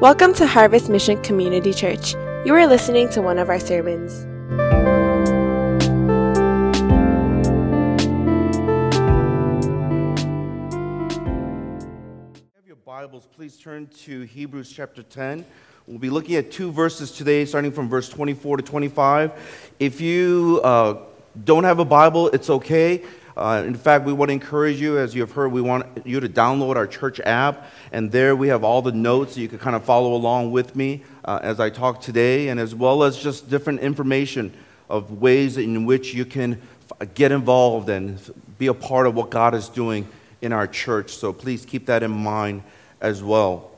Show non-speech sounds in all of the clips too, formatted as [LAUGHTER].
Welcome to Harvest Mission Community Church. You are listening to one of our sermons. have your Bibles, please turn to Hebrews chapter 10. We'll be looking at two verses today, starting from verse 24 to 25. If you uh, don't have a Bible, it's okay. Uh, in fact, we want to encourage you, as you have heard, we want you to download our church app, and there we have all the notes so you can kind of follow along with me uh, as I talk today, and as well as just different information of ways in which you can get involved and be a part of what God is doing in our church. So please keep that in mind as well.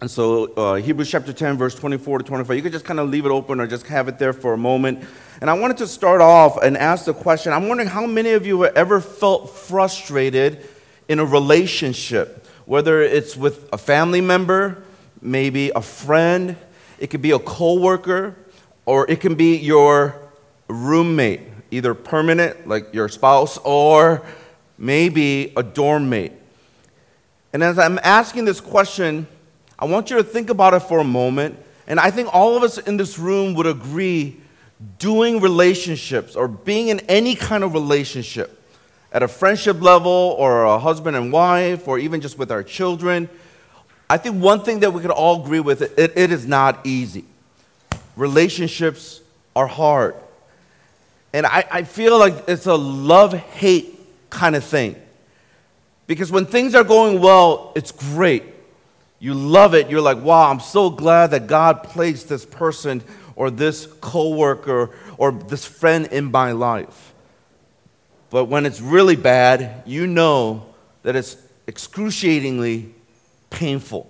And so, uh, Hebrews chapter 10, verse 24 to 25, you could just kind of leave it open or just have it there for a moment. And I wanted to start off and ask the question I'm wondering how many of you have ever felt frustrated in a relationship, whether it's with a family member, maybe a friend, it could be a coworker, or it can be your roommate, either permanent, like your spouse, or maybe a dorm mate. And as I'm asking this question, I want you to think about it for a moment. And I think all of us in this room would agree doing relationships or being in any kind of relationship at a friendship level or a husband and wife or even just with our children. I think one thing that we could all agree with it, it is not easy. Relationships are hard. And I, I feel like it's a love hate kind of thing. Because when things are going well, it's great. You love it. You're like, wow, I'm so glad that God placed this person or this coworker or this friend in my life. But when it's really bad, you know that it's excruciatingly painful.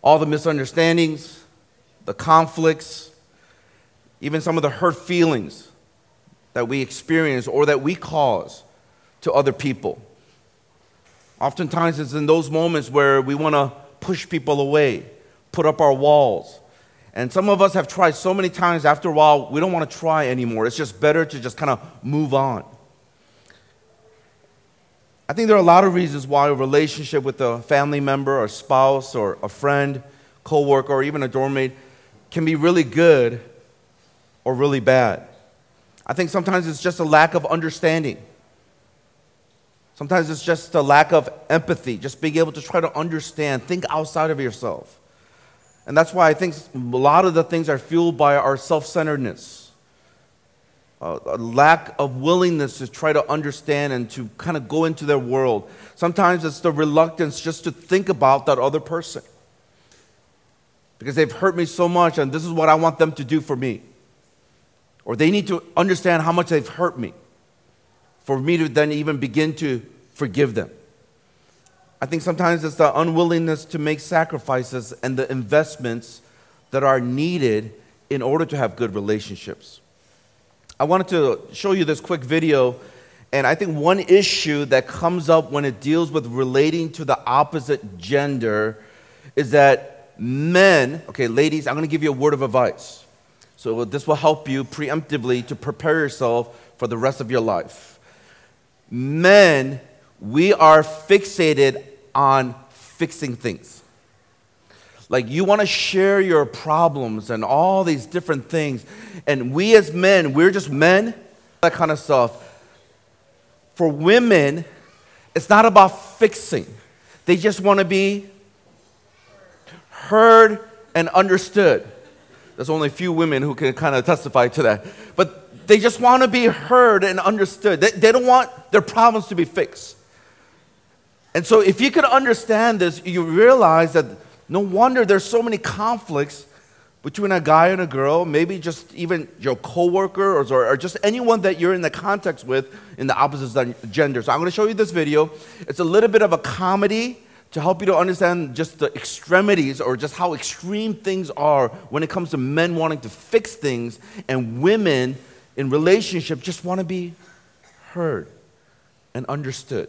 All the misunderstandings, the conflicts, even some of the hurt feelings that we experience or that we cause to other people. Oftentimes, it's in those moments where we want to push people away, put up our walls. And some of us have tried so many times, after a while, we don't want to try anymore. It's just better to just kind of move on. I think there are a lot of reasons why a relationship with a family member, or spouse, or a friend, coworker, or even a dorm mate can be really good or really bad. I think sometimes it's just a lack of understanding. Sometimes it's just a lack of empathy, just being able to try to understand, think outside of yourself. And that's why I think a lot of the things are fueled by our self centeredness, a lack of willingness to try to understand and to kind of go into their world. Sometimes it's the reluctance just to think about that other person because they've hurt me so much and this is what I want them to do for me. Or they need to understand how much they've hurt me for me to then even begin to forgive them. I think sometimes it's the unwillingness to make sacrifices and the investments that are needed in order to have good relationships. I wanted to show you this quick video, and I think one issue that comes up when it deals with relating to the opposite gender is that men, okay, ladies, I'm gonna give you a word of advice. So this will help you preemptively to prepare yourself for the rest of your life men, we are fixated on fixing things. Like you want to share your problems and all these different things. And we as men, we're just men, that kind of stuff. For women, it's not about fixing, they just want to be heard and understood. There's only a few women who can kind of testify to that. But they just want to be heard and understood. They, they don't want their problems to be fixed. And so, if you could understand this, you realize that no wonder there's so many conflicts between a guy and a girl, maybe just even your coworker or, or just anyone that you're in the context with in the opposite gender. So I'm going to show you this video. It's a little bit of a comedy to help you to understand just the extremities or just how extreme things are when it comes to men wanting to fix things and women in relationship just want to be heard and understood.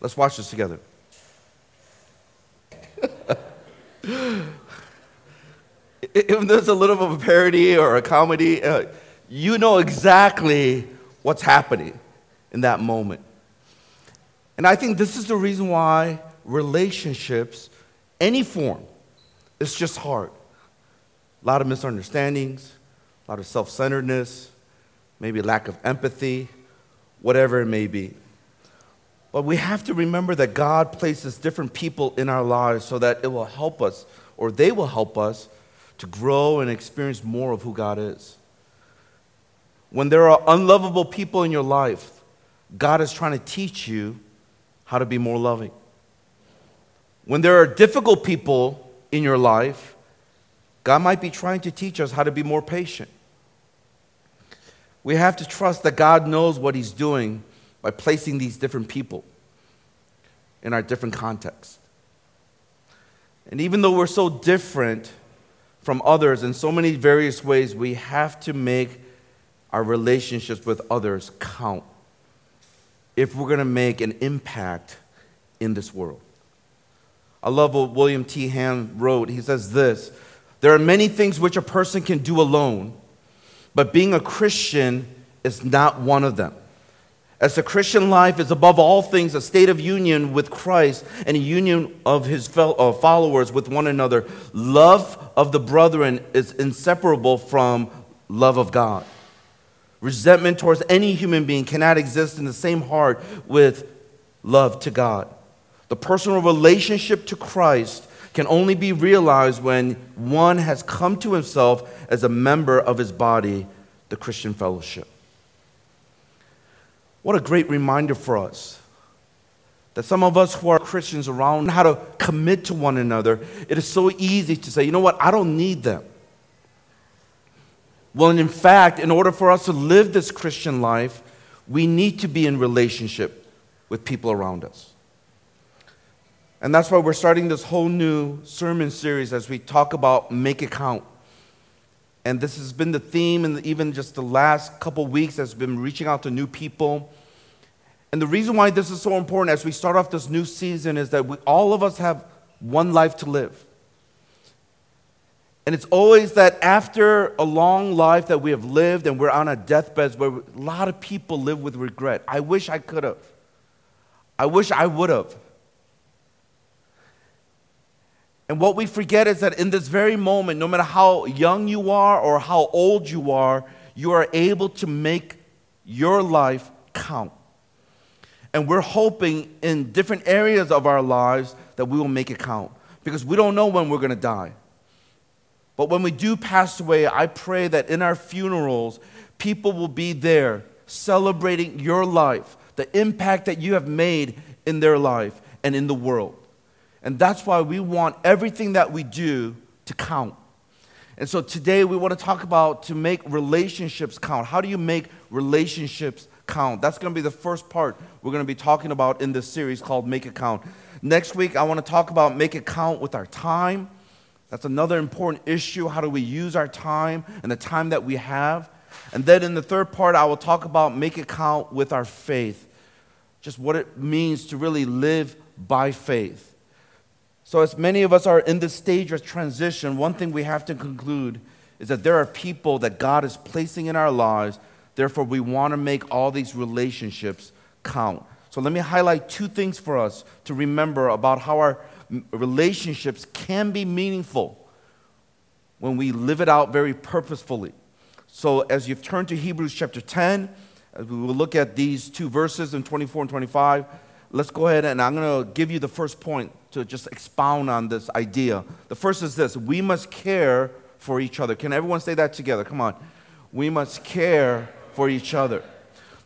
Let's watch this together. [LAUGHS] if there's a little bit of a parody or a comedy, uh, you know exactly what's happening in that moment. And I think this is the reason why relationships, any form, It's just hard. A lot of misunderstandings, a lot of self centeredness, maybe lack of empathy, whatever it may be. But we have to remember that God places different people in our lives so that it will help us, or they will help us, to grow and experience more of who God is. When there are unlovable people in your life, God is trying to teach you how to be more loving. When there are difficult people in your life, God might be trying to teach us how to be more patient. We have to trust that God knows what He's doing by placing these different people in our different contexts. And even though we're so different from others in so many various ways, we have to make our relationships with others count if we're going to make an impact in this world. I love what William T. Ham wrote. He says this There are many things which a person can do alone, but being a Christian is not one of them. As the Christian life is above all things a state of union with Christ and a union of his uh, followers with one another, love of the brethren is inseparable from love of God. Resentment towards any human being cannot exist in the same heart with love to God. The personal relationship to Christ can only be realized when one has come to himself as a member of his body, the Christian fellowship. What a great reminder for us that some of us who are Christians around how to commit to one another. It is so easy to say, you know what, I don't need them. Well, in fact, in order for us to live this Christian life, we need to be in relationship with people around us. And that's why we're starting this whole new sermon series as we talk about make it count. And this has been the theme, and even just the last couple weeks has been reaching out to new people. And the reason why this is so important as we start off this new season is that we, all of us have one life to live. And it's always that after a long life that we have lived and we're on a deathbed where a lot of people live with regret. I wish I could have. I wish I would have. And what we forget is that in this very moment, no matter how young you are or how old you are, you are able to make your life count. And we're hoping in different areas of our lives that we will make it count because we don't know when we're going to die. But when we do pass away, I pray that in our funerals, people will be there celebrating your life, the impact that you have made in their life and in the world. And that's why we want everything that we do to count. And so today we want to talk about to make relationships count. How do you make relationships count? That's going to be the first part we're going to be talking about in this series called Make It Count. Next week, I want to talk about make it count with our time that's another important issue. How do we use our time and the time that we have? And then in the third part, I will talk about make it count with our faith, just what it means to really live by faith. So, as many of us are in this stage of transition, one thing we have to conclude is that there are people that God is placing in our lives. Therefore, we want to make all these relationships count. So, let me highlight two things for us to remember about how our relationships can be meaningful when we live it out very purposefully. So, as you've turned to Hebrews chapter 10, as we will look at these two verses in 24 and 25, let's go ahead and I'm going to give you the first point to just expound on this idea. The first is this we must care for each other. Can everyone say that together? Come on. We must care for each other.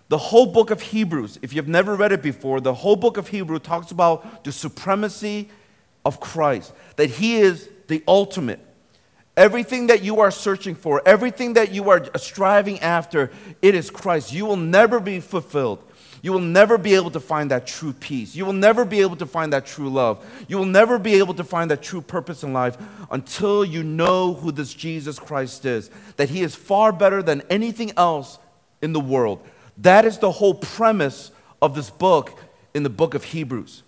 The whole book of Hebrews, if you've never read it before, the whole book of Hebrew talks about the supremacy of Christ, that He is the ultimate. Everything that you are searching for, everything that you are striving after, it is Christ. You will never be fulfilled. You will never be able to find that true peace. You will never be able to find that true love. You will never be able to find that true purpose in life until you know who this Jesus Christ is, that He is far better than anything else in the world. That is the whole premise of this book in the book of Hebrews.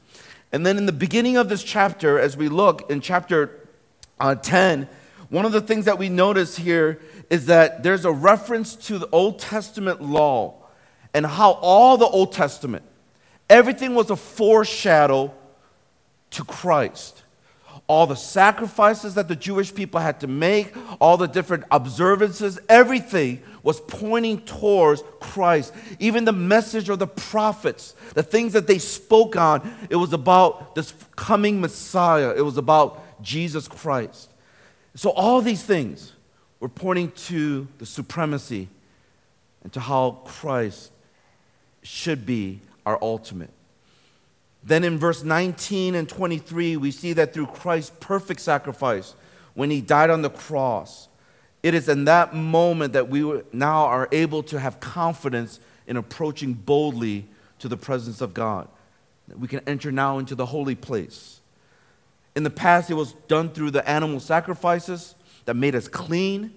And then in the beginning of this chapter, as we look in chapter uh, 10, one of the things that we notice here is that there's a reference to the Old Testament law and how all the Old Testament, everything was a foreshadow to Christ. all the sacrifices that the Jewish people had to make, all the different observances, everything was pointing towards Christ. Even the message of the prophets, the things that they spoke on, it was about this coming Messiah, it was about Jesus Christ. So, all these things were pointing to the supremacy and to how Christ should be our ultimate. Then in verse 19 and 23, we see that through Christ's perfect sacrifice, when he died on the cross, it is in that moment that we now are able to have confidence in approaching boldly to the presence of God. We can enter now into the holy place. In the past, it was done through the animal sacrifices that made us clean,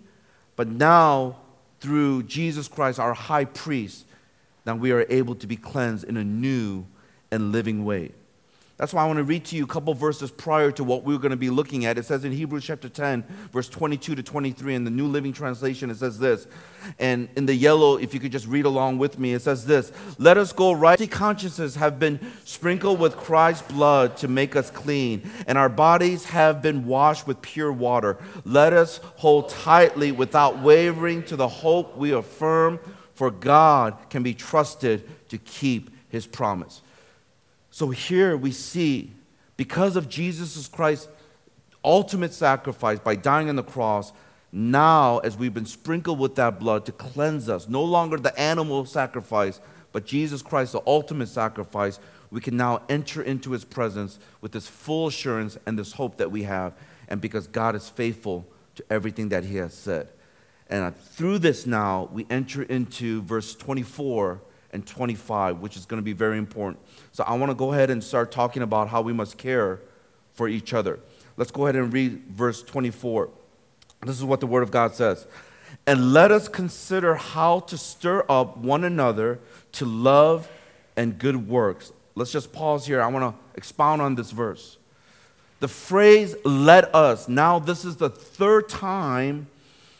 but now through Jesus Christ, our high priest, now we are able to be cleansed in a new and living way. That's why I want to read to you a couple verses prior to what we're going to be looking at. It says in Hebrews chapter 10, verse 22 to 23, in the New Living Translation, it says this. And in the yellow, if you could just read along with me, it says this Let us go right. Consciences have been sprinkled with Christ's blood to make us clean, and our bodies have been washed with pure water. Let us hold tightly without wavering to the hope we affirm, for God can be trusted to keep his promise. So here we see, because of Jesus Christ's ultimate sacrifice by dying on the cross, now as we've been sprinkled with that blood to cleanse us, no longer the animal sacrifice, but Jesus Christ, the ultimate sacrifice, we can now enter into his presence with this full assurance and this hope that we have. And because God is faithful to everything that he has said. And through this now, we enter into verse 24 and 25, which is going to be very important. So I want to go ahead and start talking about how we must care for each other. Let's go ahead and read verse 24. This is what the Word of God says. And let us consider how to stir up one another to love and good works. Let's just pause here. I want to expound on this verse. The phrase let us, now this is the third time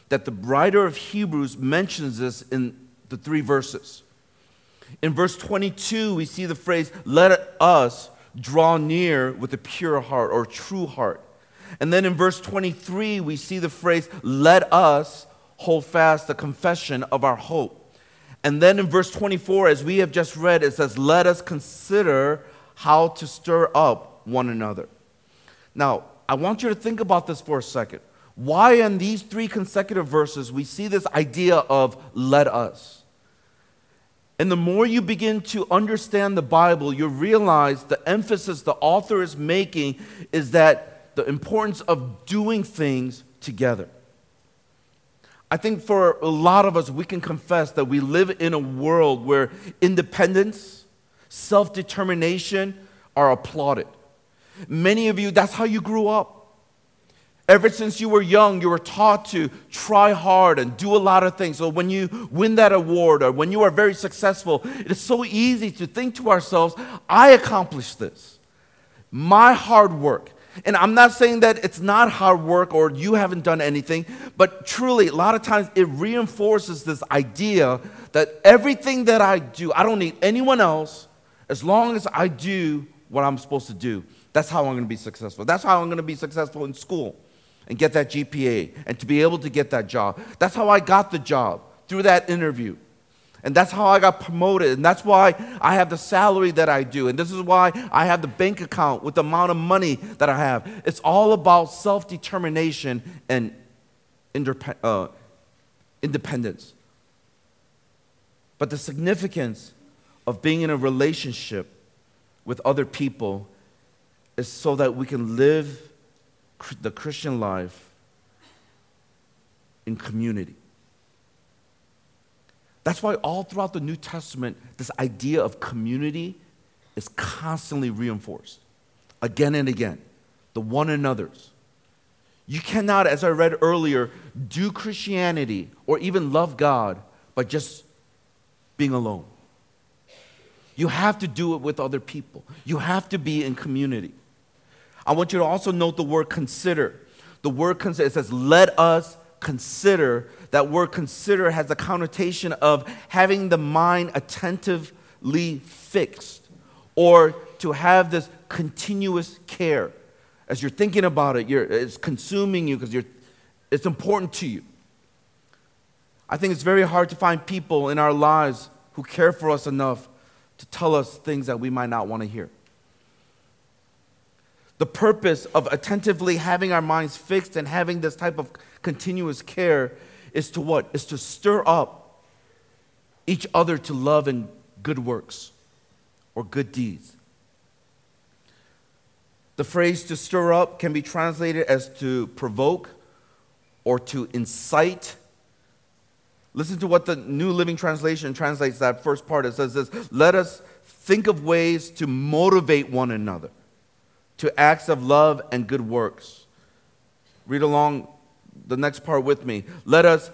that the writer of Hebrews mentions this in the three verses. In verse 22, we see the phrase, let us draw near with a pure heart or true heart. And then in verse 23, we see the phrase, let us hold fast the confession of our hope. And then in verse 24, as we have just read, it says, let us consider how to stir up one another. Now, I want you to think about this for a second. Why in these three consecutive verses we see this idea of let us? And the more you begin to understand the Bible, you realize the emphasis the author is making is that the importance of doing things together. I think for a lot of us, we can confess that we live in a world where independence, self determination are applauded. Many of you, that's how you grew up. Ever since you were young, you were taught to try hard and do a lot of things. So when you win that award or when you are very successful, it is so easy to think to ourselves, I accomplished this. My hard work. And I'm not saying that it's not hard work or you haven't done anything, but truly, a lot of times it reinforces this idea that everything that I do, I don't need anyone else as long as I do what I'm supposed to do. That's how I'm going to be successful. That's how I'm going to be successful in school and get that GPA and to be able to get that job. That's how I got the job through that interview. And that's how I got promoted. And that's why I have the salary that I do. And this is why I have the bank account with the amount of money that I have. It's all about self determination and uh, independence. But the significance of being in a relationship with other people is so that we can live the Christian life in community. That's why all throughout the New Testament, this idea of community is constantly reinforced again and again. The one another's. You cannot, as I read earlier, do Christianity or even love God by just being alone. You have to do it with other people, you have to be in community. I want you to also note the word consider. The word consider, it says, let us consider. That word consider has the connotation of having the mind attentively fixed or to have this continuous care. as you're thinking about it, you're, it's consuming you because it's important to you. I think it's very hard to find people in our lives who care for us enough to tell us things that we might not want to hear. The purpose of attentively having our minds fixed and having this type of continuous care is to what? Is to stir up each other to love and good works or good deeds. The phrase to stir up can be translated as to provoke or to incite. Listen to what the New Living Translation translates that first part. It says this Let us think of ways to motivate one another to acts of love and good works. Read along the next part with me. Let us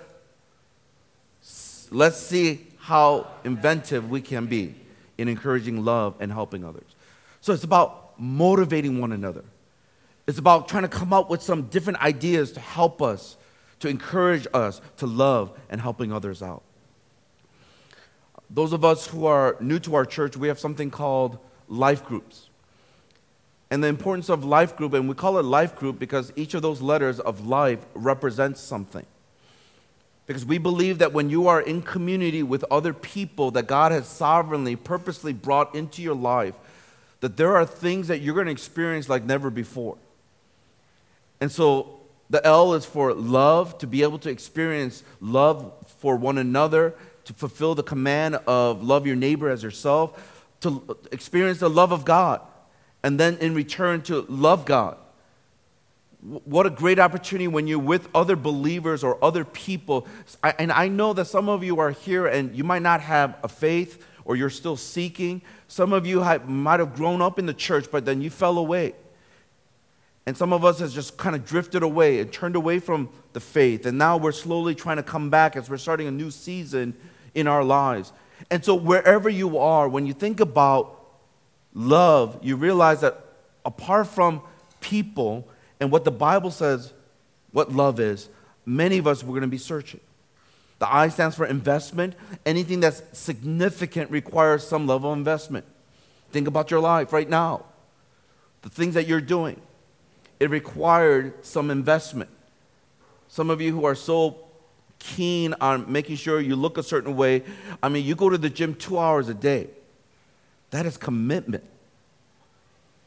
let's see how inventive we can be in encouraging love and helping others. So it's about motivating one another. It's about trying to come up with some different ideas to help us, to encourage us to love and helping others out. Those of us who are new to our church, we have something called life groups. And the importance of life group, and we call it life group because each of those letters of life represents something. Because we believe that when you are in community with other people that God has sovereignly, purposely brought into your life, that there are things that you're going to experience like never before. And so the L is for love, to be able to experience love for one another, to fulfill the command of love your neighbor as yourself, to experience the love of God, and then in return to love God. What a great opportunity when you're with other believers or other people. And I know that some of you are here and you might not have a faith or you're still seeking. Some of you have, might have grown up in the church, but then you fell away. And some of us has just kind of drifted away and turned away from the faith. And now we're slowly trying to come back as we're starting a new season in our lives. And so, wherever you are, when you think about love, you realize that apart from people and what the Bible says, what love is, many of us we're going to be searching. The I stands for investment. Anything that's significant requires some level of investment. Think about your life right now. The things that you're doing, it required some investment. Some of you who are so keen on making sure you look a certain way, I mean, you go to the gym two hours a day. That is commitment.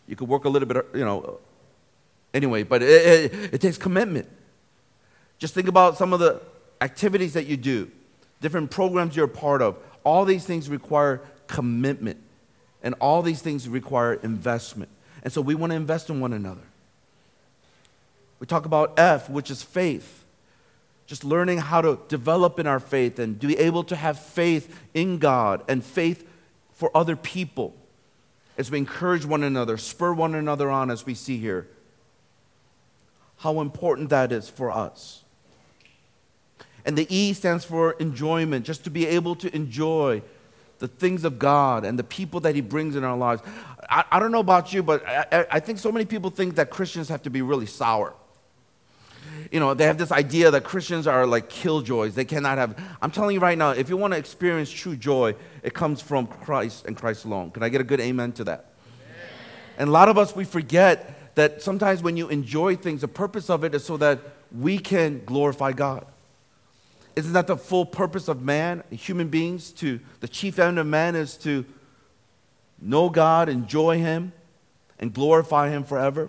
You could work a little bit, you know, anyway, but it, it, it takes commitment. Just think about some of the activities that you do, different programs you're a part of, all these things require commitment. And all these things require investment. And so we want to invest in one another. We talk about F, which is faith. Just learning how to develop in our faith and to be able to have faith in God and faith for other people as we encourage one another, spur one another on, as we see here. How important that is for us. And the E stands for enjoyment, just to be able to enjoy the things of God and the people that He brings in our lives. I, I don't know about you, but I, I think so many people think that Christians have to be really sour. You know, they have this idea that Christians are like killjoys. They cannot have. I'm telling you right now, if you want to experience true joy, it comes from Christ and Christ alone. Can I get a good amen to that? Amen. And a lot of us, we forget that sometimes when you enjoy things, the purpose of it is so that we can glorify God. Isn't that the full purpose of man, human beings? To the chief end of man is to know God, enjoy Him, and glorify Him forever.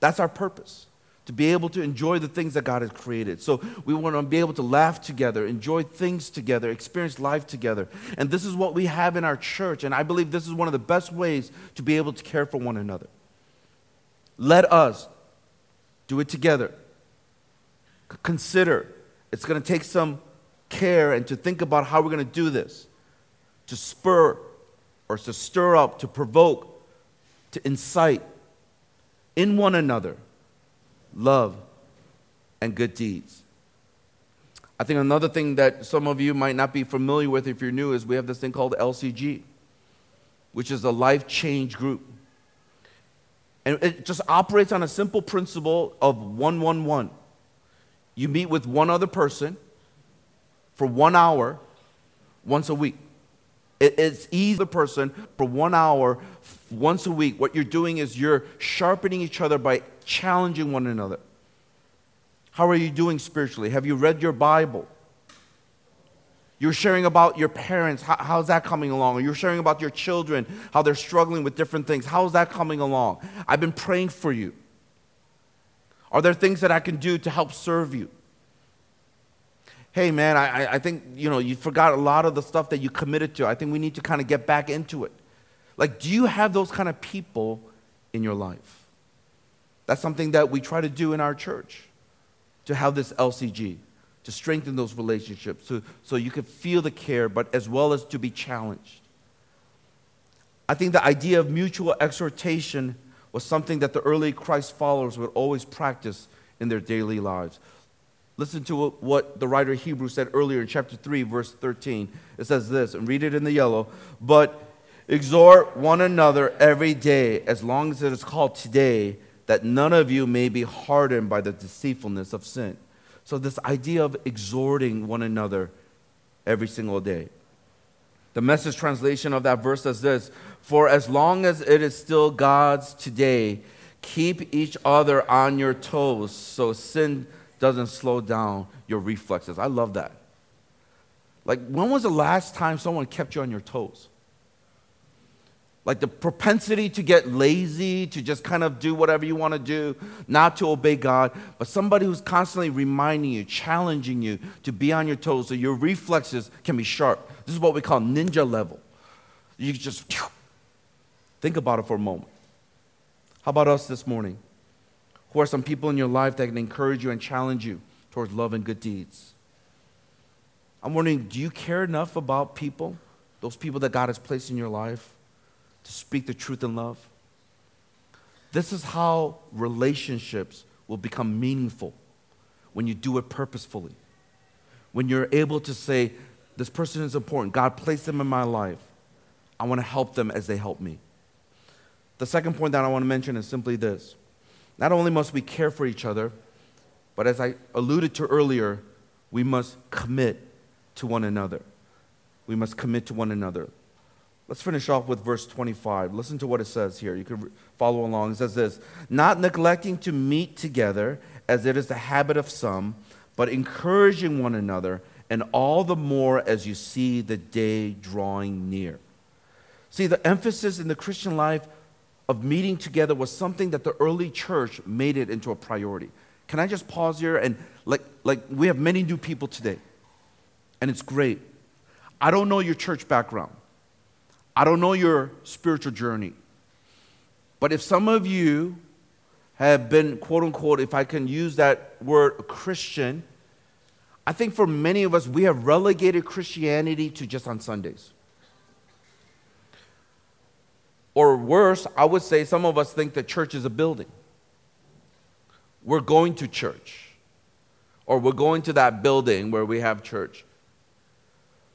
That's our purpose. To be able to enjoy the things that God has created. So we want to be able to laugh together, enjoy things together, experience life together. And this is what we have in our church. And I believe this is one of the best ways to be able to care for one another. Let us do it together. Consider it's going to take some care and to think about how we're going to do this to spur or to stir up, to provoke, to incite in one another love and good deeds. I think another thing that some of you might not be familiar with if you're new is we have this thing called LCG, which is a life change group. And it just operates on a simple principle of 111 you meet with one other person for one hour once a week. It's easy the person for one hour once a week. What you're doing is you're sharpening each other by challenging one another. How are you doing spiritually? Have you read your Bible? You're sharing about your parents. How, how's that coming along? You're sharing about your children, how they're struggling with different things. How's that coming along? I've been praying for you. Are there things that I can do to help serve you? Hey, man, I, I think, you know, you forgot a lot of the stuff that you committed to. I think we need to kind of get back into it. Like, do you have those kind of people in your life? That's something that we try to do in our church, to have this LCG to strengthen those relationships so, so you can feel the care, but as well as to be challenged. I think the idea of mutual exhortation was something that the early Christ followers would always practice in their daily lives. Listen to what the writer of Hebrews said earlier in chapter 3, verse 13. It says this, and read it in the yellow. But exhort one another every day, as long as it is called today, that none of you may be hardened by the deceitfulness of sin. So, this idea of exhorting one another every single day. The message translation of that verse says this For as long as it is still God's today, keep each other on your toes so sin doesn't slow down your reflexes. I love that. Like, when was the last time someone kept you on your toes? Like the propensity to get lazy, to just kind of do whatever you want to do, not to obey God, but somebody who's constantly reminding you, challenging you to be on your toes so your reflexes can be sharp. This is what we call ninja level. You just think about it for a moment. How about us this morning? Who are some people in your life that can encourage you and challenge you towards love and good deeds? I'm wondering, do you care enough about people, those people that God has placed in your life? To speak the truth in love. This is how relationships will become meaningful when you do it purposefully. When you're able to say, This person is important. God placed them in my life. I want to help them as they help me. The second point that I want to mention is simply this not only must we care for each other, but as I alluded to earlier, we must commit to one another. We must commit to one another. Let's finish off with verse 25. Listen to what it says here. You can follow along. It says this Not neglecting to meet together, as it is the habit of some, but encouraging one another, and all the more as you see the day drawing near. See, the emphasis in the Christian life of meeting together was something that the early church made it into a priority. Can I just pause here? And like, like we have many new people today, and it's great. I don't know your church background. I don't know your spiritual journey. But if some of you have been, quote unquote, if I can use that word, a Christian, I think for many of us, we have relegated Christianity to just on Sundays. Or worse, I would say some of us think that church is a building. We're going to church, or we're going to that building where we have church.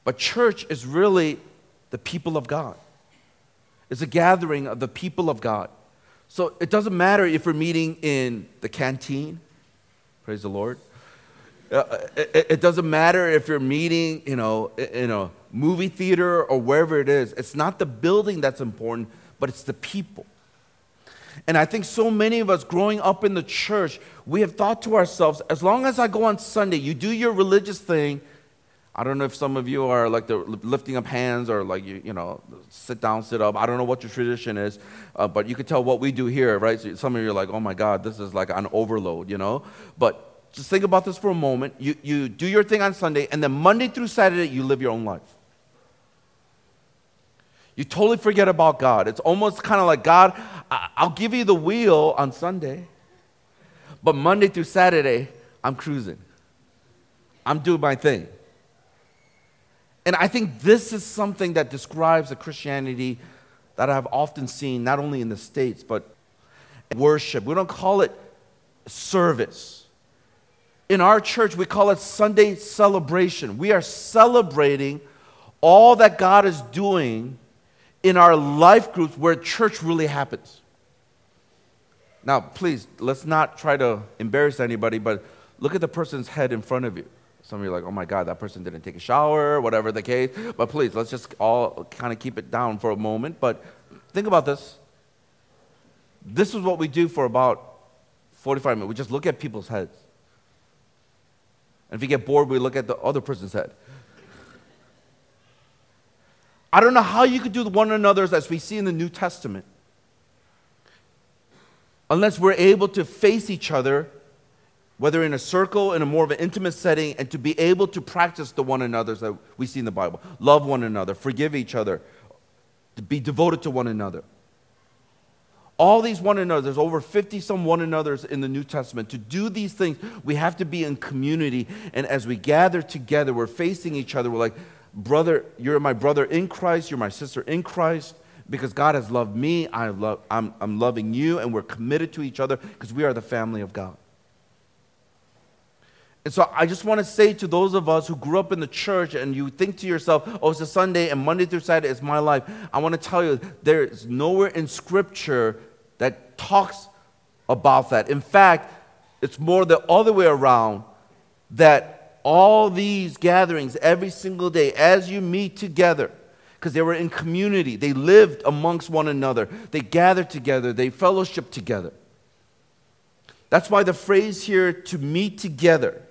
But church is really the people of God. It's a gathering of the people of God. So it doesn't matter if we're meeting in the canteen, praise the Lord. Uh, it, it, doesn't matter if you're meeting, you know, in a movie theater or wherever it is. It's not the building that's important, but it's the people. And I think so many of us growing up in the church, we have thought to ourselves, as long as I go on Sunday, you do your religious thing, I don't know if some of you are like the lifting up hands or like you, you know, sit down, sit up. I don't know what your tradition is, uh, but you can tell what we do here, right? So some of you are like, oh my God, this is like an overload, you know? But just think about this for a moment. You, you do your thing on Sunday, and then Monday through Saturday, you live your own life. You totally forget about God. It's almost kind of like, God, I'll give you the wheel on Sunday, but Monday through Saturday, I'm cruising. I'm doing my thing. And I think this is something that describes a Christianity that I've often seen, not only in the States, but worship. We don't call it service. In our church, we call it Sunday celebration. We are celebrating all that God is doing in our life groups where church really happens. Now, please, let's not try to embarrass anybody, but look at the person's head in front of you. Some of you are like, oh my God, that person didn't take a shower, whatever the case. But please, let's just all kind of keep it down for a moment. But think about this. This is what we do for about 45 minutes. We just look at people's heads. And if you get bored, we look at the other person's head. I don't know how you could do one another's as we see in the New Testament unless we're able to face each other, whether in a circle, in a more of an intimate setting, and to be able to practice the one another's that we see in the Bible. Love one another, forgive each other, to be devoted to one another. All these one another, there's over 50 some one another's in the New Testament. To do these things, we have to be in community. And as we gather together, we're facing each other. We're like, brother, you're my brother in Christ, you're my sister in Christ. Because God has loved me, I love, I'm, I'm loving you, and we're committed to each other because we are the family of God. And so I just want to say to those of us who grew up in the church and you think to yourself, oh, it's a Sunday and Monday through Saturday is my life. I want to tell you, there is nowhere in Scripture that talks about that. In fact, it's more the other way around that all these gatherings every single day, as you meet together, because they were in community, they lived amongst one another, they gathered together, they fellowshiped together. That's why the phrase here to meet together.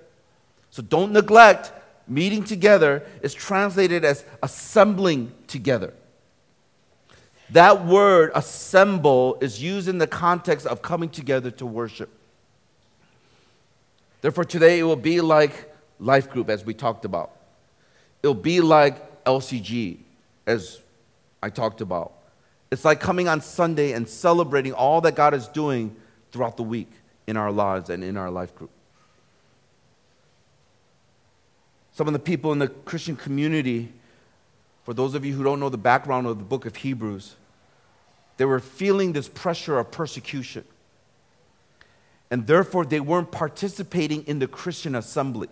So don't neglect meeting together is translated as assembling together. That word, assemble, is used in the context of coming together to worship. Therefore, today it will be like Life Group, as we talked about. It'll be like LCG, as I talked about. It's like coming on Sunday and celebrating all that God is doing throughout the week in our lives and in our life group. Some of the people in the Christian community for those of you who don't know the background of the book of Hebrews, they were feeling this pressure of persecution. And therefore, they weren't participating in the Christian assembly.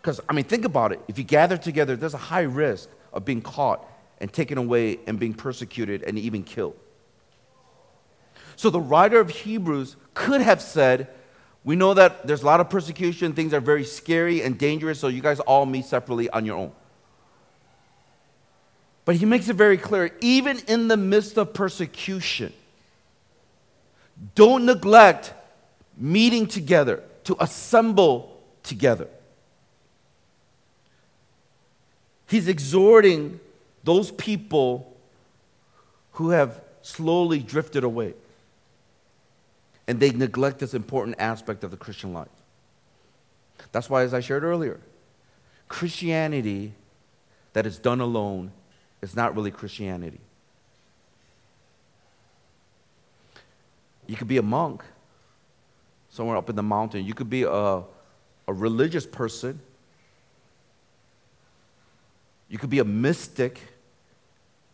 Because, I mean, think about it. If you gather together, there's a high risk of being caught and taken away and being persecuted and even killed. So the writer of Hebrews could have said, We know that there's a lot of persecution, things are very scary and dangerous, so you guys all meet separately on your own. But he makes it very clear even in the midst of persecution, don't neglect meeting together, to assemble together. He's exhorting those people who have slowly drifted away and they neglect this important aspect of the Christian life. That's why, as I shared earlier, Christianity that is done alone is not really Christianity. You could be a monk somewhere up in the mountain. You could be a, a religious person. You could be a mystic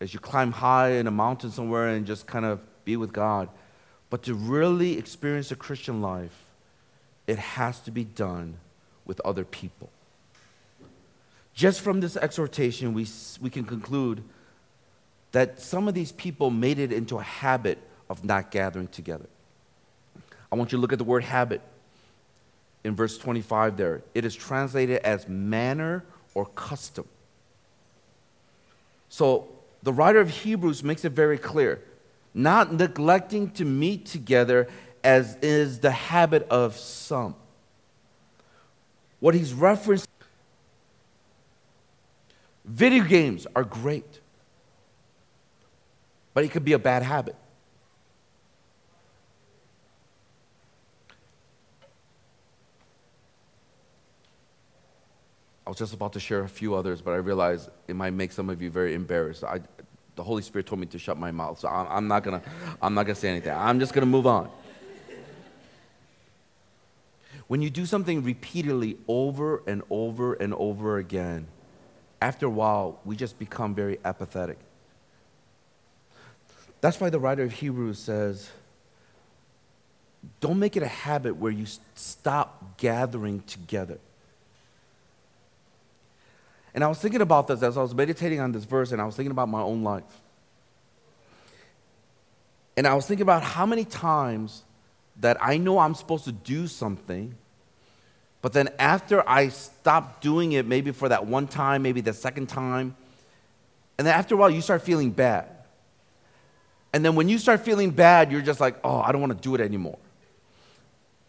as you climb high in a mountain somewhere and just kind of be with God. But to really experience a Christian life, it has to be done with other people. Just from this exhortation, we, we can conclude that some of these people made it into a habit of not gathering together. I want you to look at the word habit in verse 25 there. It is translated as manner or custom. So the writer of Hebrews makes it very clear not neglecting to meet together as is the habit of some. What he's referencing Video games are great, but it could be a bad habit. I was just about to share a few others, but I realized it might make some of you very embarrassed. I, the Holy Spirit told me to shut my mouth, so I'm, I'm not gonna, I'm not gonna say anything. I'm just gonna move on. When you do something repeatedly over and over and over again, after a while, we just become very apathetic. That's why the writer of Hebrews says, don't make it a habit where you stop gathering together. And I was thinking about this as I was meditating on this verse, and I was thinking about my own life. And I was thinking about how many times that I know I'm supposed to do something, But then after I stopped doing it, maybe for that one time, maybe the second time, and then after a while, you start feeling bad. And then when you start feeling bad, you're just like, oh, I don't want to do it anymore.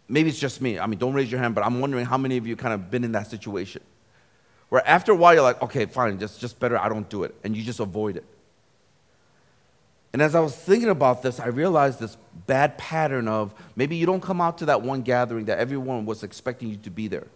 Maybe it's just me. I mean, don't raise your hand, but I'm wondering how many of you kind of been in that situation. Where after a while, you're like, okay, fine, just, just better I don't do it. And you just avoid it. And as I was thinking about this, I realized this bad pattern of maybe you don't come out to that one gathering that everyone was expecting you to be there.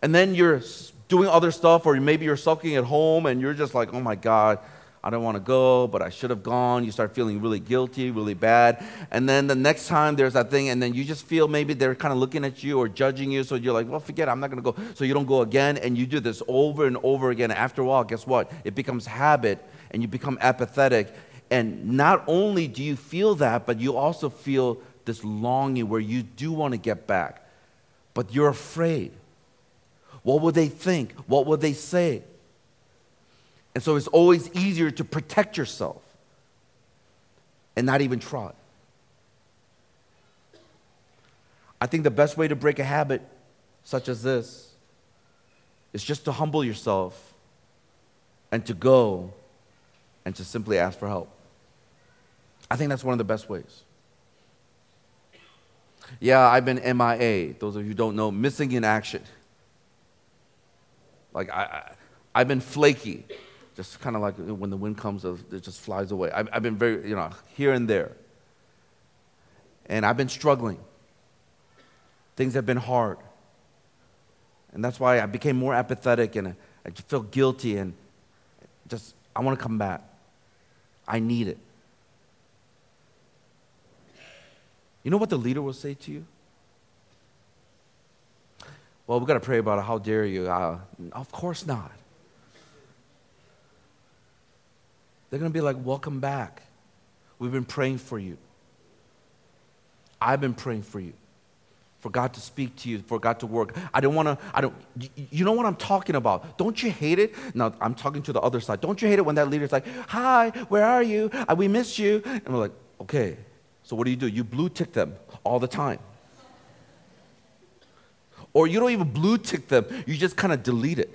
And then you're doing other stuff, or maybe you're sulking at home and you're just like, oh my God, I don't want to go, but I should have gone. You start feeling really guilty, really bad. And then the next time there's that thing, and then you just feel maybe they're kind of looking at you or judging you. So you're like, well, forget it, I'm not going to go. So you don't go again, and you do this over and over again. After a while, guess what? It becomes habit, and you become apathetic and not only do you feel that, but you also feel this longing where you do want to get back, but you're afraid. What will they think? What will they say? And so it's always easier to protect yourself and not even try. I think the best way to break a habit such as this is just to humble yourself and to go and to simply ask for help. I think that's one of the best ways. Yeah, I've been MIA. Those of you who don't know, missing in action. Like, I, I, have been flaky. Just kind of like when the wind comes, it just flies away. I've, I've been very, you know, here and there. And I've been struggling. Things have been hard. And that's why I became more apathetic and I feel guilty and just, I want to come back. I need it. You know what the leader will say to you? Well, we've got to pray about it. How dare you? Uh, of course not. They're going to be like, Welcome back. We've been praying for you. I've been praying for you. For God to speak to you, for God to work. I don't want to, I don't, you know what I'm talking about. Don't you hate it? Now, I'm talking to the other side. Don't you hate it when that leader's like, Hi, where are you? We missed you. And we're like, Okay, so what do you do? You blue tick them all the time. Or you don't even blue tick them, you just kind of delete it.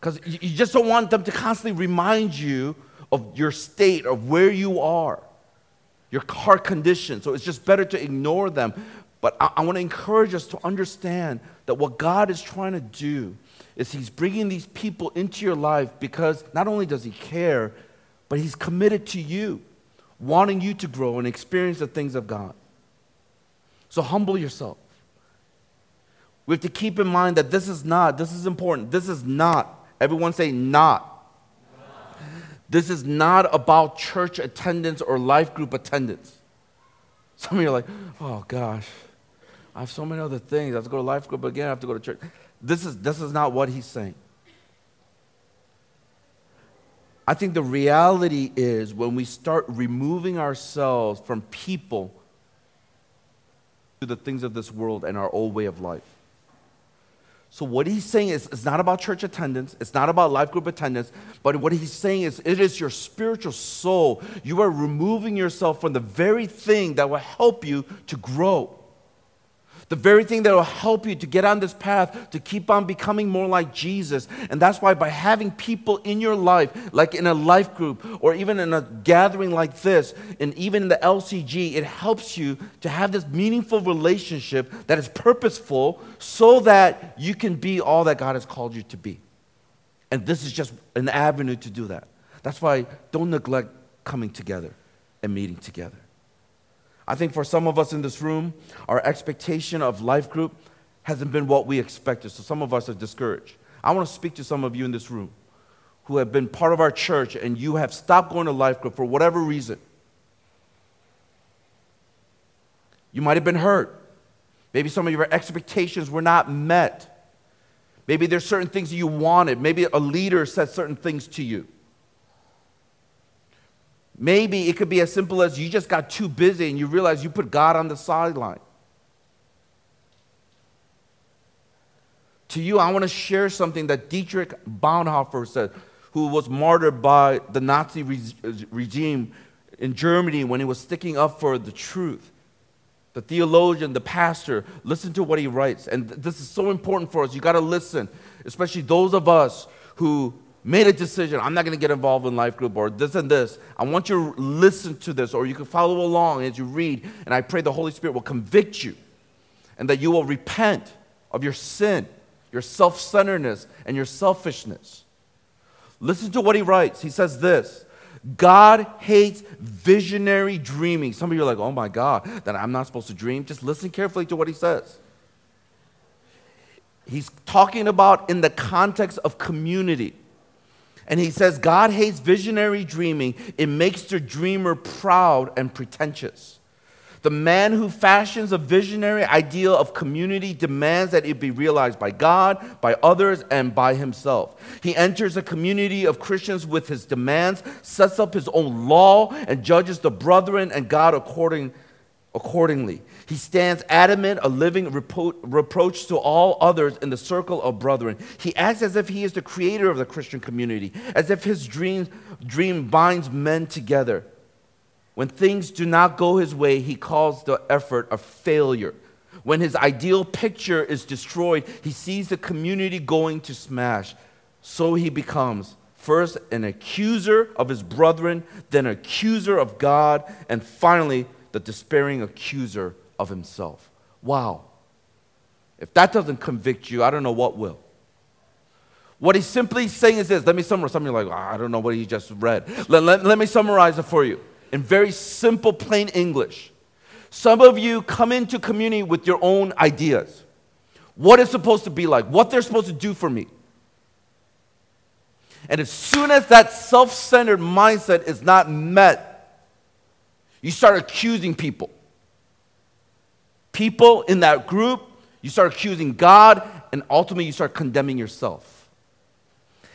Because you just don't want them to constantly remind you of your state, of where you are, your heart condition. So it's just better to ignore them. But I, I want to encourage us to understand that what God is trying to do is He's bringing these people into your life because not only does He care, but He's committed to you, wanting you to grow and experience the things of God. So humble yourself. We have to keep in mind that this is not, this is important, this is not, everyone say not. This is not about church attendance or life group attendance. Some of you are like, oh gosh, I have so many other things. I have to go to life group again, I have to go to church. This is, this is not what he's saying. I think the reality is when we start removing ourselves from people to the things of this world and our old way of life. So, what he's saying is, it's not about church attendance, it's not about life group attendance, but what he's saying is, it is your spiritual soul. You are removing yourself from the very thing that will help you to grow the very thing that will help you to get on this path to keep on becoming more like Jesus. And that's why, by having people in your life, like in a life group or even in a gathering like this, and even in the LCG, it helps you to have this meaningful relationship that is purposeful so that you can be all that God has called you to be. And this is just an avenue to do that. That's why don't neglect coming together and meeting together. I think for some of us in this room, our expectation of life group hasn't been what we expected. So some of us are discouraged. I want to speak to some of you in this room who have been part of our church and you have stopped going to life group for whatever reason. You might have been hurt. Maybe some of your expectations were not met. Maybe there's certain things that you wanted. Maybe a leader said certain things to you. Maybe it could be as simple as you just got too busy and you realize you put God on the sideline. To you, I want to share something that Dietrich Bonhoeffer said, who was martyred by the Nazi re- regime in Germany when he was sticking up for the truth, the theologian, the pastor, listen to what he writes. And th- this is so important for us. You got to listen, especially those of us who made a decision. I'm not going to get involved in life group or this and this. I want you to listen to this, or you can follow along as you read. And I pray the Holy Spirit will convict you and that you will repent of your sin, your self centeredness, and your selfishness. Listen to what he writes. He says this God hates visionary dreaming. Some of you are like, oh my God, that I'm not supposed to dream. Just listen carefully to what he says. He's talking about in the context of community. And he says, God hates visionary dreaming. It makes the dreamer proud and pretentious. The man who fashions a visionary ideal of community demands that it be realized by God, by others, and by himself. He enters a community of Christians with his demands, sets up his own law, and judges the brethren and God according, accordingly. He stands adamant, a living repro- reproach to all others in the circle of brethren. He acts as if he is the creator of the Christian community, as if his dream, dream binds men together. When things do not go his way, he calls the effort a failure. When his ideal picture is destroyed, he sees the community going to smash. So he becomes first an accuser of his brethren, then accuser of God, and finally the despairing accuser of himself. Wow. If that doesn't convict you, I don't know what will. What he's simply saying is this. Let me summarize. Some of you like, oh, I don't know what he just read. Let, let, let me summarize it for you in very simple, plain English. Some of you come into community with your own ideas. What it's supposed to be like, what they're supposed to do for me. And as soon as that self centered mindset is not met, you start accusing people. People in that group, you start accusing God, and ultimately you start condemning yourself.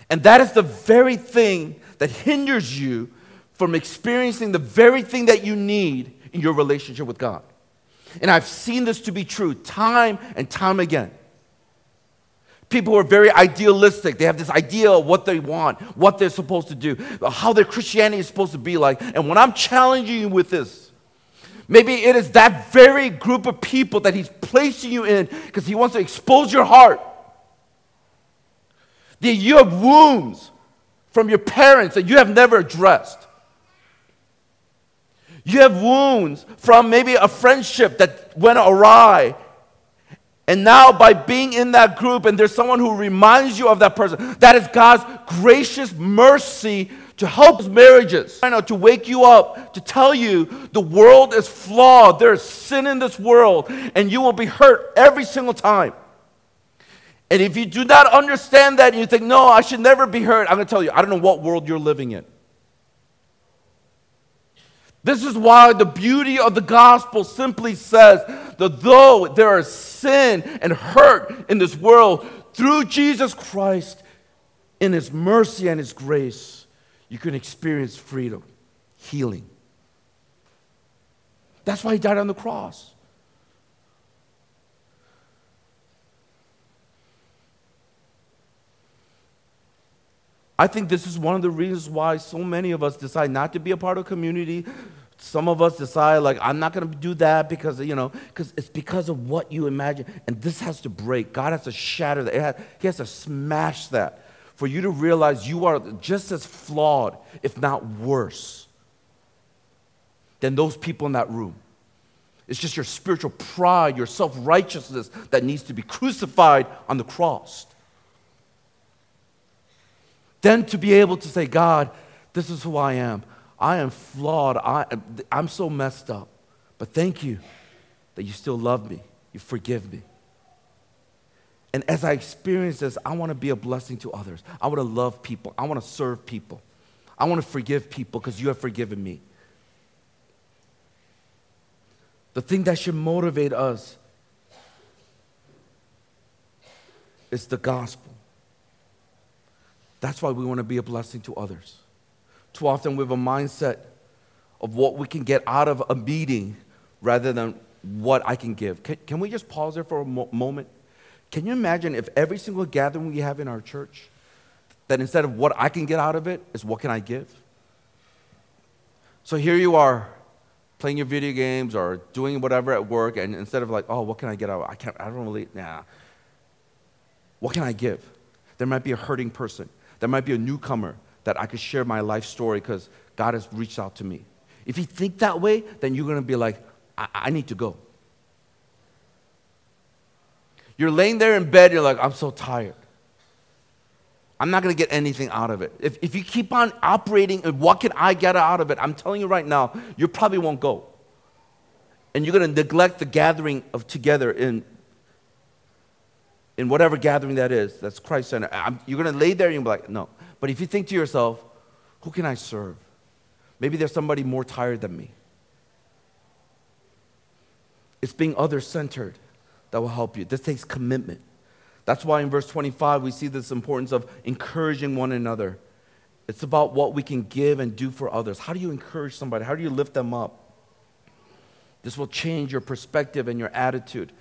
And that is the very thing that hinders you from experiencing the very thing that you need in your relationship with God. And I've seen this to be true time and time again. People who are very idealistic. They have this idea of what they want, what they're supposed to do, how their Christianity is supposed to be like. And when I'm challenging you with this, maybe it is that very group of people that He's placing you in because He wants to expose your heart. That you have wounds from your parents that you have never addressed. You have wounds from maybe a friendship that went awry. And now, by being in that group, and there's someone who reminds you of that person, that is God's gracious mercy to help marriages, I know, to wake you up, to tell you the world is flawed. There is sin in this world, and you will be hurt every single time. And if you do not understand that and you think, no, I should never be hurt, I'm going to tell you, I don't know what world you're living in. This is why the beauty of the gospel simply says that though there is sin and hurt in this world, through Jesus Christ, in His mercy and His grace, you can experience freedom, healing. That's why He died on the cross. I think this is one of the reasons why so many of us decide not to be a part of community. Some of us decide, like, I'm not going to do that because, you know, because it's because of what you imagine. And this has to break. God has to shatter that. Has, he has to smash that for you to realize you are just as flawed, if not worse, than those people in that room. It's just your spiritual pride, your self righteousness that needs to be crucified on the cross. Then to be able to say, God, this is who I am. I am flawed. I, I'm so messed up. But thank you that you still love me. You forgive me. And as I experience this, I want to be a blessing to others. I want to love people. I want to serve people. I want to forgive people because you have forgiven me. The thing that should motivate us is the gospel. That's why we want to be a blessing to others. Too often we have a mindset of what we can get out of a meeting rather than what I can give. Can, can we just pause there for a mo- moment? Can you imagine if every single gathering we have in our church, that instead of what I can get out of it, is what can I give? So here you are, playing your video games or doing whatever at work, and instead of like, oh, what can I get out? I can't. I don't really. Nah. What can I give? There might be a hurting person. There might be a newcomer that I could share my life story because God has reached out to me. If you think that way, then you're going to be like, I, I need to go. You're laying there in bed, you're like, I'm so tired. I'm not going to get anything out of it. If, if you keep on operating what can I get out of it, I'm telling you right now, you probably won't go. And you're going to neglect the gathering of together in, in whatever gathering that is. That's Christ Center. I'm, you're going to lay there and you'll be like, no. But if you think to yourself, who can I serve? Maybe there's somebody more tired than me. It's being other centered that will help you. This takes commitment. That's why in verse 25 we see this importance of encouraging one another. It's about what we can give and do for others. How do you encourage somebody? How do you lift them up? This will change your perspective and your attitude.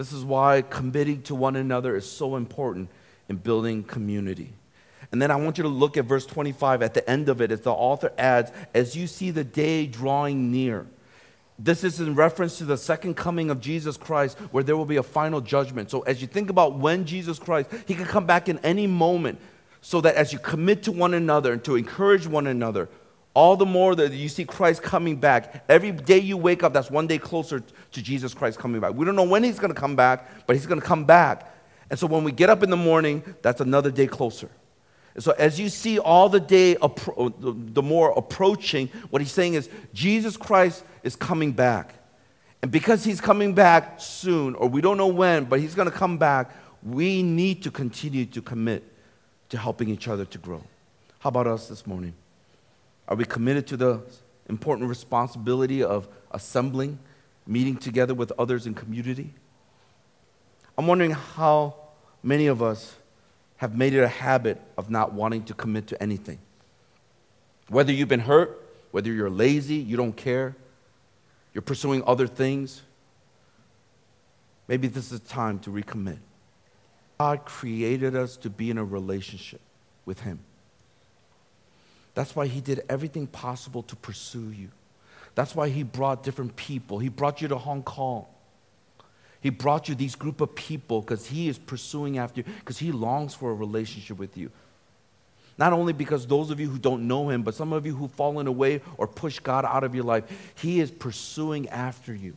This is why committing to one another is so important in building community. And then I want you to look at verse 25 at the end of it as the author adds, as you see the day drawing near. This is in reference to the second coming of Jesus Christ, where there will be a final judgment. So, as you think about when Jesus Christ, He can come back in any moment, so that as you commit to one another and to encourage one another, all the more that you see Christ coming back. Every day you wake up, that's one day closer to Jesus Christ coming back. We don't know when He's going to come back, but He's going to come back. And so, when we get up in the morning, that's another day closer. And so as you see all the day, appro- uh, the more approaching, what he's saying is Jesus Christ is coming back. And because he's coming back soon, or we don't know when, but he's going to come back, we need to continue to commit to helping each other to grow. How about us this morning? Are we committed to the important responsibility of assembling, meeting together with others in community? I'm wondering how many of us have made it a habit of not wanting to commit to anything. Whether you've been hurt, whether you're lazy, you don't care, you're pursuing other things, maybe this is the time to recommit. God created us to be in a relationship with Him. That's why He did everything possible to pursue you. That's why He brought different people. He brought you to Hong Kong. He brought you these group of people because He is pursuing after you, because He longs for a relationship with you. Not only because those of you who don't know Him, but some of you who've fallen away or pushed God out of your life, He is pursuing after you.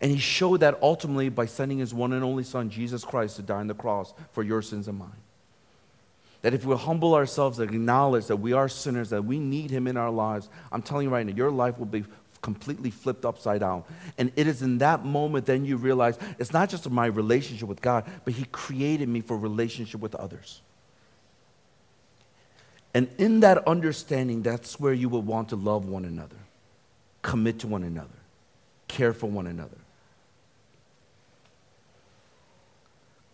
And He showed that ultimately by sending His one and only Son, Jesus Christ, to die on the cross for your sins and mine. That if we humble ourselves and acknowledge that we are sinners, that we need Him in our lives, I'm telling you right now, your life will be completely flipped upside down. And it is in that moment then you realize it's not just my relationship with God, but He created me for relationship with others. And in that understanding, that's where you will want to love one another, commit to one another, care for one another.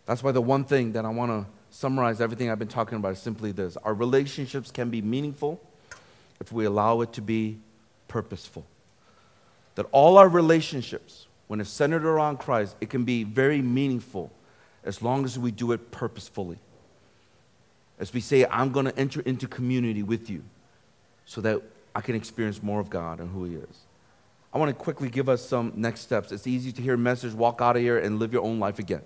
That's why the one thing that I want to summarize everything I've been talking about is simply this our relationships can be meaningful if we allow it to be purposeful that all our relationships, when it's centered around Christ, it can be very meaningful as long as we do it purposefully. As we say, I'm going to enter into community with you so that I can experience more of God and who He is. I want to quickly give us some next steps. It's easy to hear a message, walk out of here, and live your own life again.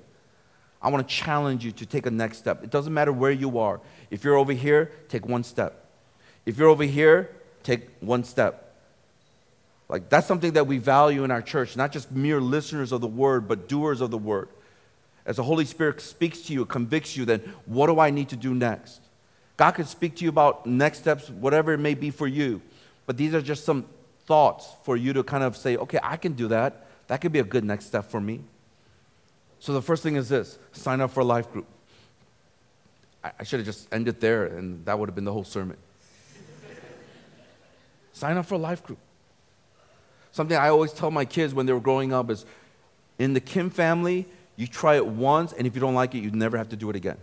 I want to challenge you to take a next step. It doesn't matter where you are. If you're over here, take one step. If you're over here, take one step. Like, that's something that we value in our church, not just mere listeners of the word, but doers of the word. As the Holy Spirit speaks to you, convicts you, then what do I need to do next? God could speak to you about next steps, whatever it may be for you. But these are just some thoughts for you to kind of say, okay, I can do that. That could be a good next step for me. So the first thing is this sign up for a life group. I, should have just ended there, and that would have been the whole sermon. sign up for a life group. Something I always tell my kids when they were growing up is in the Kim family, you try it once, and if you don't like it, you never have to do it again.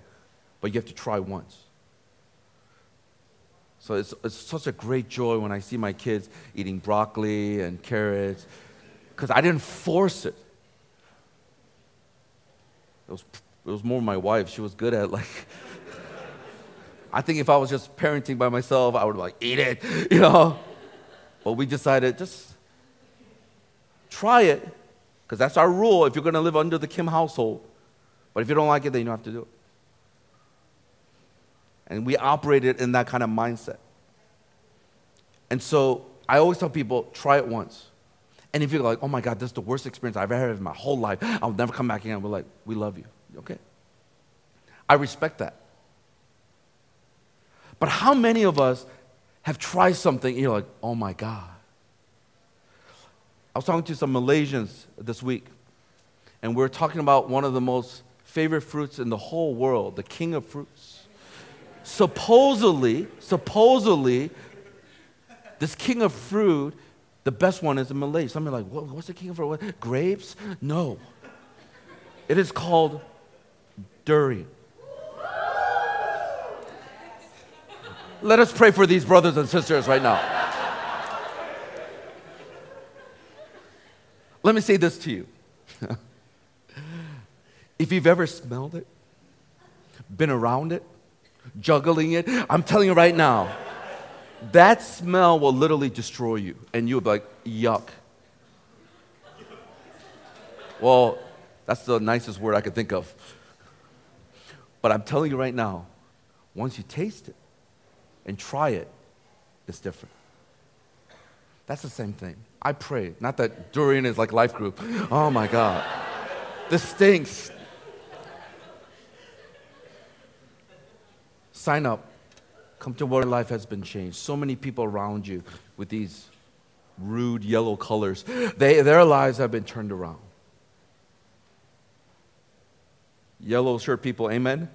But you have to try once. So it's, it's such a great joy when I see my kids eating broccoli and carrots, because I didn't force it. It was, it was more my wife. She was good at like. [LAUGHS] I think if I was just parenting by myself, I would like eat it, [LAUGHS] you know. But we decided just try it, because that's our rule if you're going to live under the Kim household. But if you don't like it, then you don't have to do it. And we operated in that kind of mindset. And so I always tell people try it once. And if you're like, oh my God, this is the worst experience I've ever had in my whole life, I'll never come back again, we're like, we love you. Okay? I respect that. But how many of us have tried something and you're like, oh my God? I was talking to some Malaysians this week, and we are talking about one of the most favorite fruits in the whole world, the king of fruits. supposedly, supposedly, this king of fruit, the best one is in Malay. Some are like, what, what's the king of fruit? What? Grapes? No. It is called durian. Let us pray for these brothers and sisters right now. Let me say this to you. [LAUGHS] if you've ever smelled it, been around it, juggling it, I'm telling you right now, that smell will literally destroy you. And you'll be like, yuck. Well, that's the nicest word I could think of. But I'm telling you right now, once you taste it and try it, it's different. That's the same thing. I pray. Not that durian is like life group. Oh my God. This stinks. Sign up. Come to where life has been changed. So many people around you with these rude yellow colors, they, their lives have been turned around. Yellow shirt people, amen?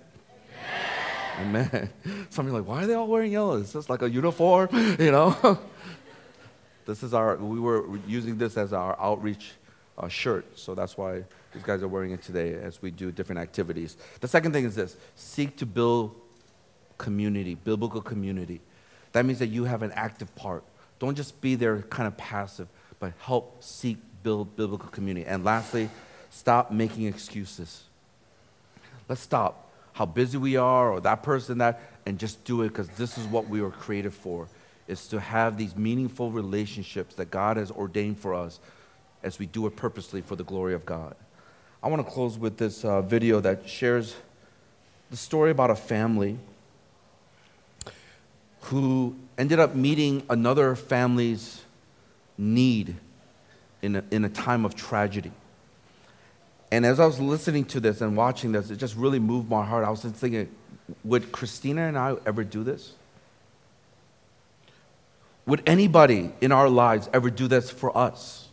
Amen. amen. [LAUGHS] Some are like, why are they all wearing yellow? Is this like a uniform? [LAUGHS] You know? [LAUGHS] this is our, we were using this as our outreach uh, shirt, so that's why these guys are wearing it today as we do different activities. The second thing is this seek to build community, biblical community. That means that you have an active part. Don't just be there kind of passive, but help seek, build biblical community. And lastly, stop making excuses. Let's stop how busy we are or that person that and just do it because this is what we were created for is to have these meaningful relationships that God has ordained for us as we do it purposely for the glory of God. I want to close with this uh, video that shares the story about a family who ended up meeting another family's need in a, in a time of tragedy. And as I was listening to this and watching this, it just really moved my heart. I was thinking, would Christina and I ever do this? Would anybody in our lives ever do this for us?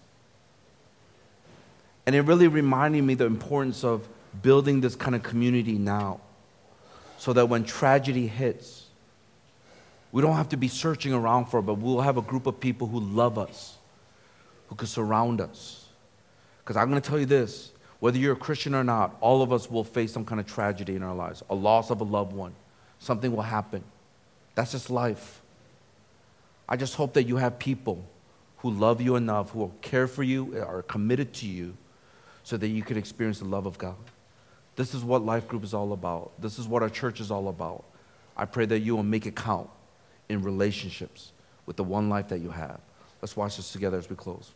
And it really reminded me the importance of building this kind of community now so that when tragedy hits, we don't have to be searching around for it, but we'll have a group of people who love us, who can surround us. Because I'm going to tell you this whether you're a Christian or not, all of us will face some kind of tragedy in our lives a loss of a loved one. Something will happen. That's just life. I just hope that you have people who love you enough, who will care for you, are committed to you, so that you can experience the love of God. This is what Life Group is all about. This is what our church is all about. I pray that you will make it count in relationships with the one life that you have. Let's watch this together as we close.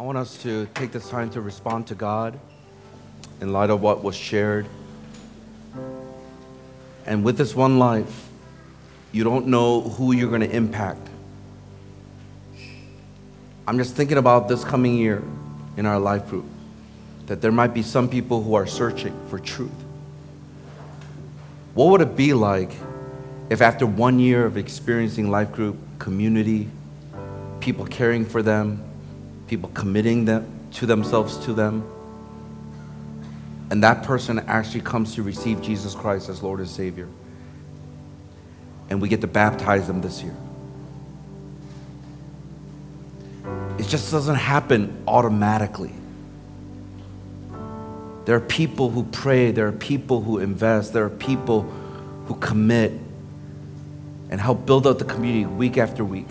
I want us to take this time to respond to God in light of what was shared. And with this one life, you don't know who you're going to impact. I'm just thinking about this coming year in our life group that there might be some people who are searching for truth. What would it be like if, after one year of experiencing life group, community, people caring for them, people committing them to themselves to them, and that person actually comes to receive Jesus Christ as Lord and Savior? And we get to baptize them this year. It just doesn't happen automatically. There are people who pray, there are people who invest, there are people who commit and help build out the community week after week.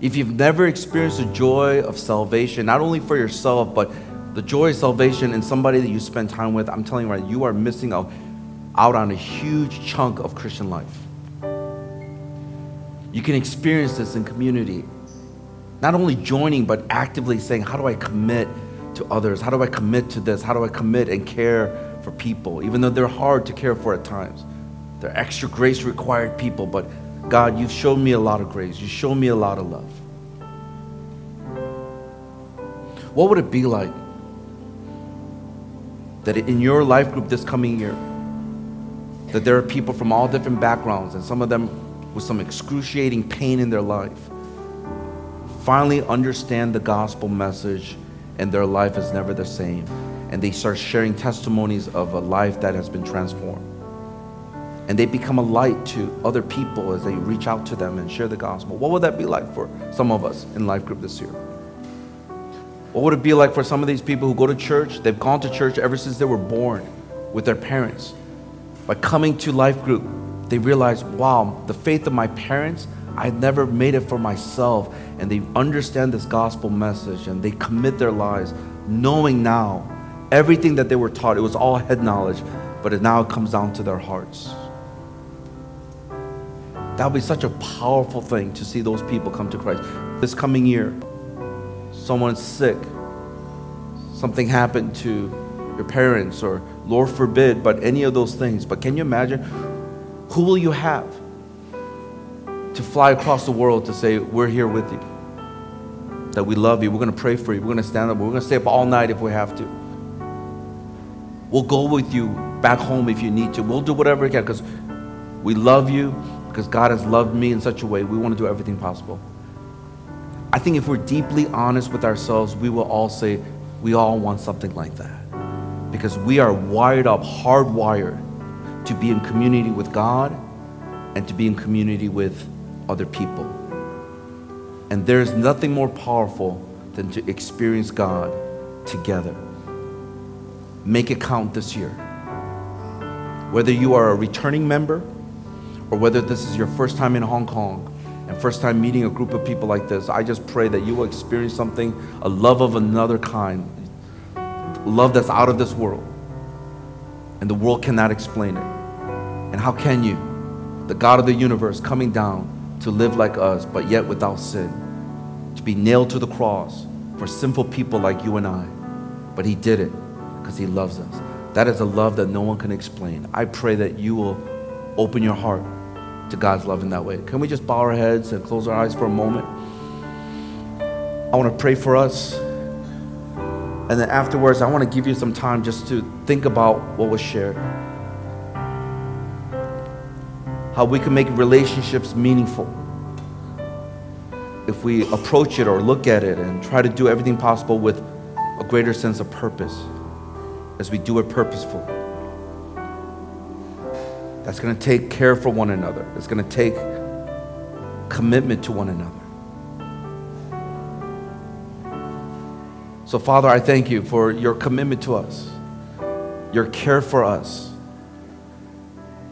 If you've never experienced the joy of salvation, not only for yourself, but the joy of salvation in somebody that you spend time with, I'm telling you right, you are missing out, out on a huge chunk of Christian life. You can experience this in community. Not only joining, but actively saying, How do I commit to others? How do I commit to this? How do I commit and care for people? Even though they're hard to care for at times. They're extra grace required people, but God, you've shown me a lot of grace. You've shown me a lot of love. What would it be like that in your life group this coming year, that there are people from all different backgrounds and some of them with some excruciating pain in their life finally understand the gospel message and their life is never the same. And they start sharing testimonies of a life that has been transformed. And they become a light to other people as they reach out to them and share the gospel. What would that be like for some of us in Life Group this year? What would it be like for some of these people who go to church? They've gone to church ever since they were born with their parents. By coming to Life Group, they realize, wow, the faith of my parents, I never made it for myself. And they understand this gospel message and they commit their lives knowing now everything that they were taught. It was all head knowledge, but it now comes down to their hearts. That would be such a powerful thing to see those people come to Christ. This coming year, someone's sick, something happened to your parents, or Lord forbid, but any of those things. But can you imagine who will you have to fly across the world to say, We're here with you? That we love you. We're going to pray for you. We're going to stand up. We're going to stay up all night if we have to. We'll go with you back home if you need to. We'll do whatever we can because we love you, because God has loved me in such a way. We want to do everything possible. I think if we're deeply honest with ourselves, we will all say, we all want something like that. Because we are wired up, hardwired to be in community with God and to be in community with other people. And there's nothing more powerful than to experience God together. Make it count this year. Whether you are a returning member or whether this is your first time in Hong Kong and first time meeting a group of people like this, I just pray that you will experience something, a love of another kind, love that's out of this world. And the world cannot explain it. And how can you? The God of the universe coming down to live like us, but yet without sin, to be nailed to the cross for sinful people like you and I. But He did it because He loves us. That is a love that no one can explain. I pray that you will open your heart to God's love in that way. Can we just bow our heads and close our eyes for a moment? I want to pray for us. And then afterwards, I want to give you some time just to think about what was shared. How we can make relationships meaningful if we approach it or look at it and try to do everything possible with a greater sense of purpose as we do it purposeful. That's going to take care for one another. It's going to take commitment to one another. So, Father, I thank you for your commitment to us, your care for us,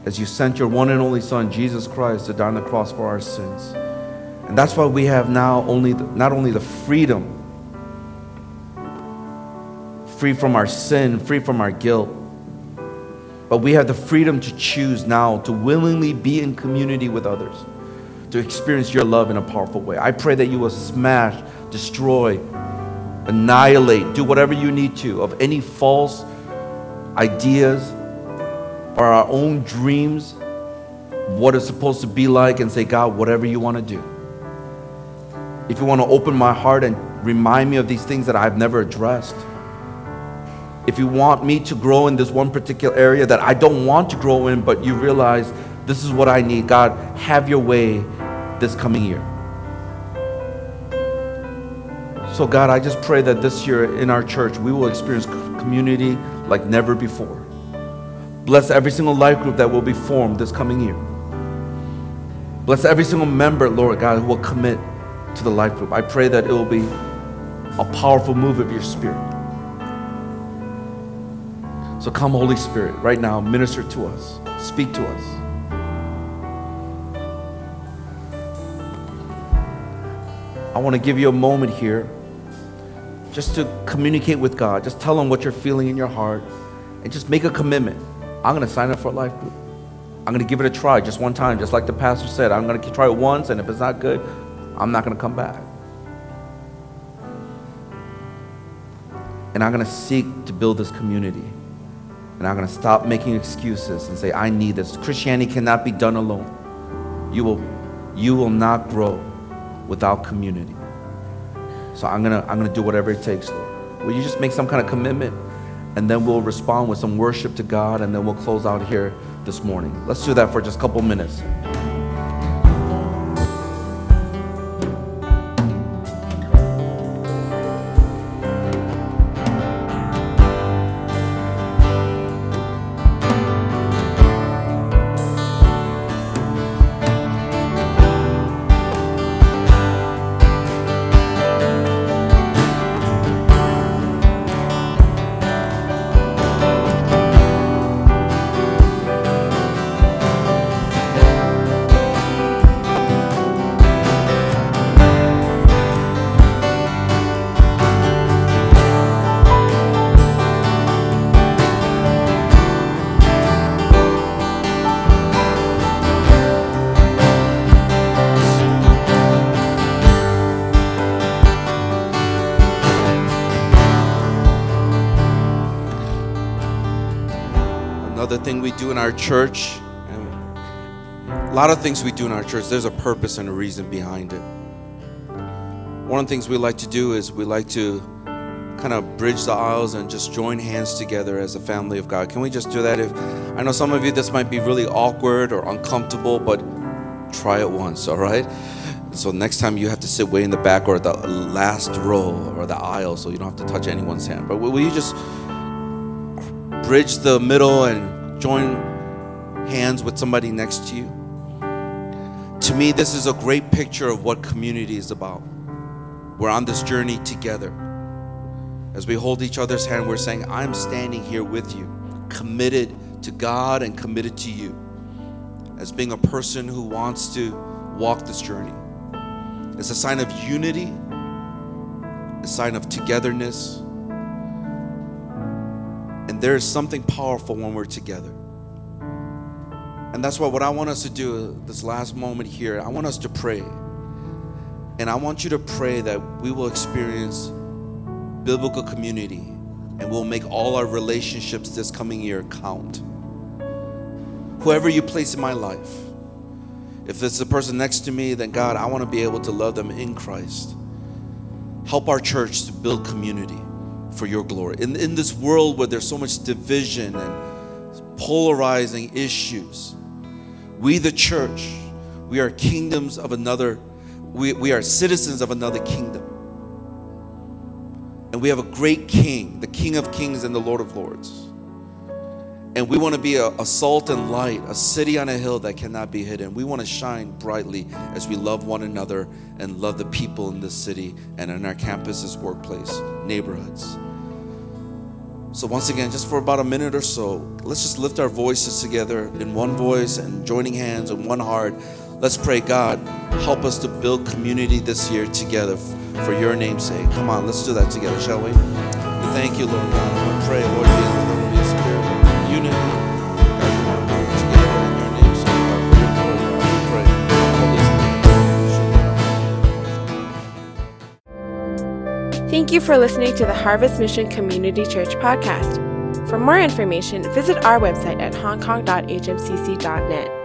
as you sent your one and only Son, Jesus Christ, to die on the cross for our sins. And that's why we have now only the, not only the freedom, free from our sin, free from our guilt, but we have the freedom to choose now to willingly be in community with others, to experience your love in a powerful way. I pray that you will smash, destroy, annihilate, do whatever you need to of any false ideas or our own dreams, what it's supposed to be like, and say, God, whatever you want to do. If you want to open my heart and remind me of these things that I've never addressed. If you want me to grow in this one particular area that I don't want to grow in, but you realize this is what I need, God, have your way this coming year. So, God, I just pray that this year in our church we will experience community like never before. Bless every single life group that will be formed this coming year. Bless every single member, Lord God, who will commit to the life group. I pray that it will be a powerful move of your spirit. So come, Holy Spirit, right now, minister to us, speak to us. I want to give you a moment here just to communicate with God. Just tell Him what you're feeling in your heart and just make a commitment. I'm going to sign up for a life group. I'm going to give it a try just one time, just like the pastor said. I'm going to try it once, and if it's not good, I'm not going to come back. And I'm going to seek to build this community. And I'm going to stop making excuses and say, I need this. Christianity cannot be done alone. You will, you will not grow without community. So I'm going to I'm going to do whatever it takes, Lord. Will you just make some kind of commitment? And then we'll respond with some worship to God, and then we'll close out here this morning. Let's do that for just a couple minutes. Another thing we do in our church, a lot of things we do in our church, there's a purpose and a reason behind it. One of the things we like to do is we like to kind of bridge the aisles and just join hands together as a family of God. Can we just do that? If I know some of you this might be really awkward or uncomfortable, but try it once, all right? So next time you have to sit way in the back or the last row or the aisle so you don't have to touch anyone's hand. But will you just bridge the middle and join hands with somebody next to you. To me, this is a great picture of what community is about. We're on this journey together. As we hold each other's hand, we're saying, I'm standing here with you, committed to God and committed to you, as being a person who wants to walk this journey. It's a sign of unity, a sign of togetherness, and there is something powerful when we're together. And that's why what I want us to do this last moment here, I want us to pray. And I want you to pray that we will experience biblical community and we'll make all our relationships this coming year count. Whoever you place in my life, if it's the person next to me, then God, I want to be able to love them in Christ. Help our church to build community for your glory. In, in this world where there's so much division and polarizing issues, we, the church, we are kingdoms of another, we, we are citizens of another kingdom. And we have a great king, the King of Kings and the Lord of Lords. And we want to be a, a, salt and light, a city on a hill that cannot be hidden. We want to shine brightly as we love one another and love the people in this city and in our campuses, workplace, neighborhoods. So, once again, just for about a minute or so, let's just lift our voices together in one voice and joining hands in one heart. Let's pray, God, help us to build community this year together for your name's sake. Come on, let's do that together, shall we? thank you, Lord God. To pray, Lord Thank you for listening to the Harvest Mission Community Church podcast. For more information, visit our website at hongkong.hmcc.net.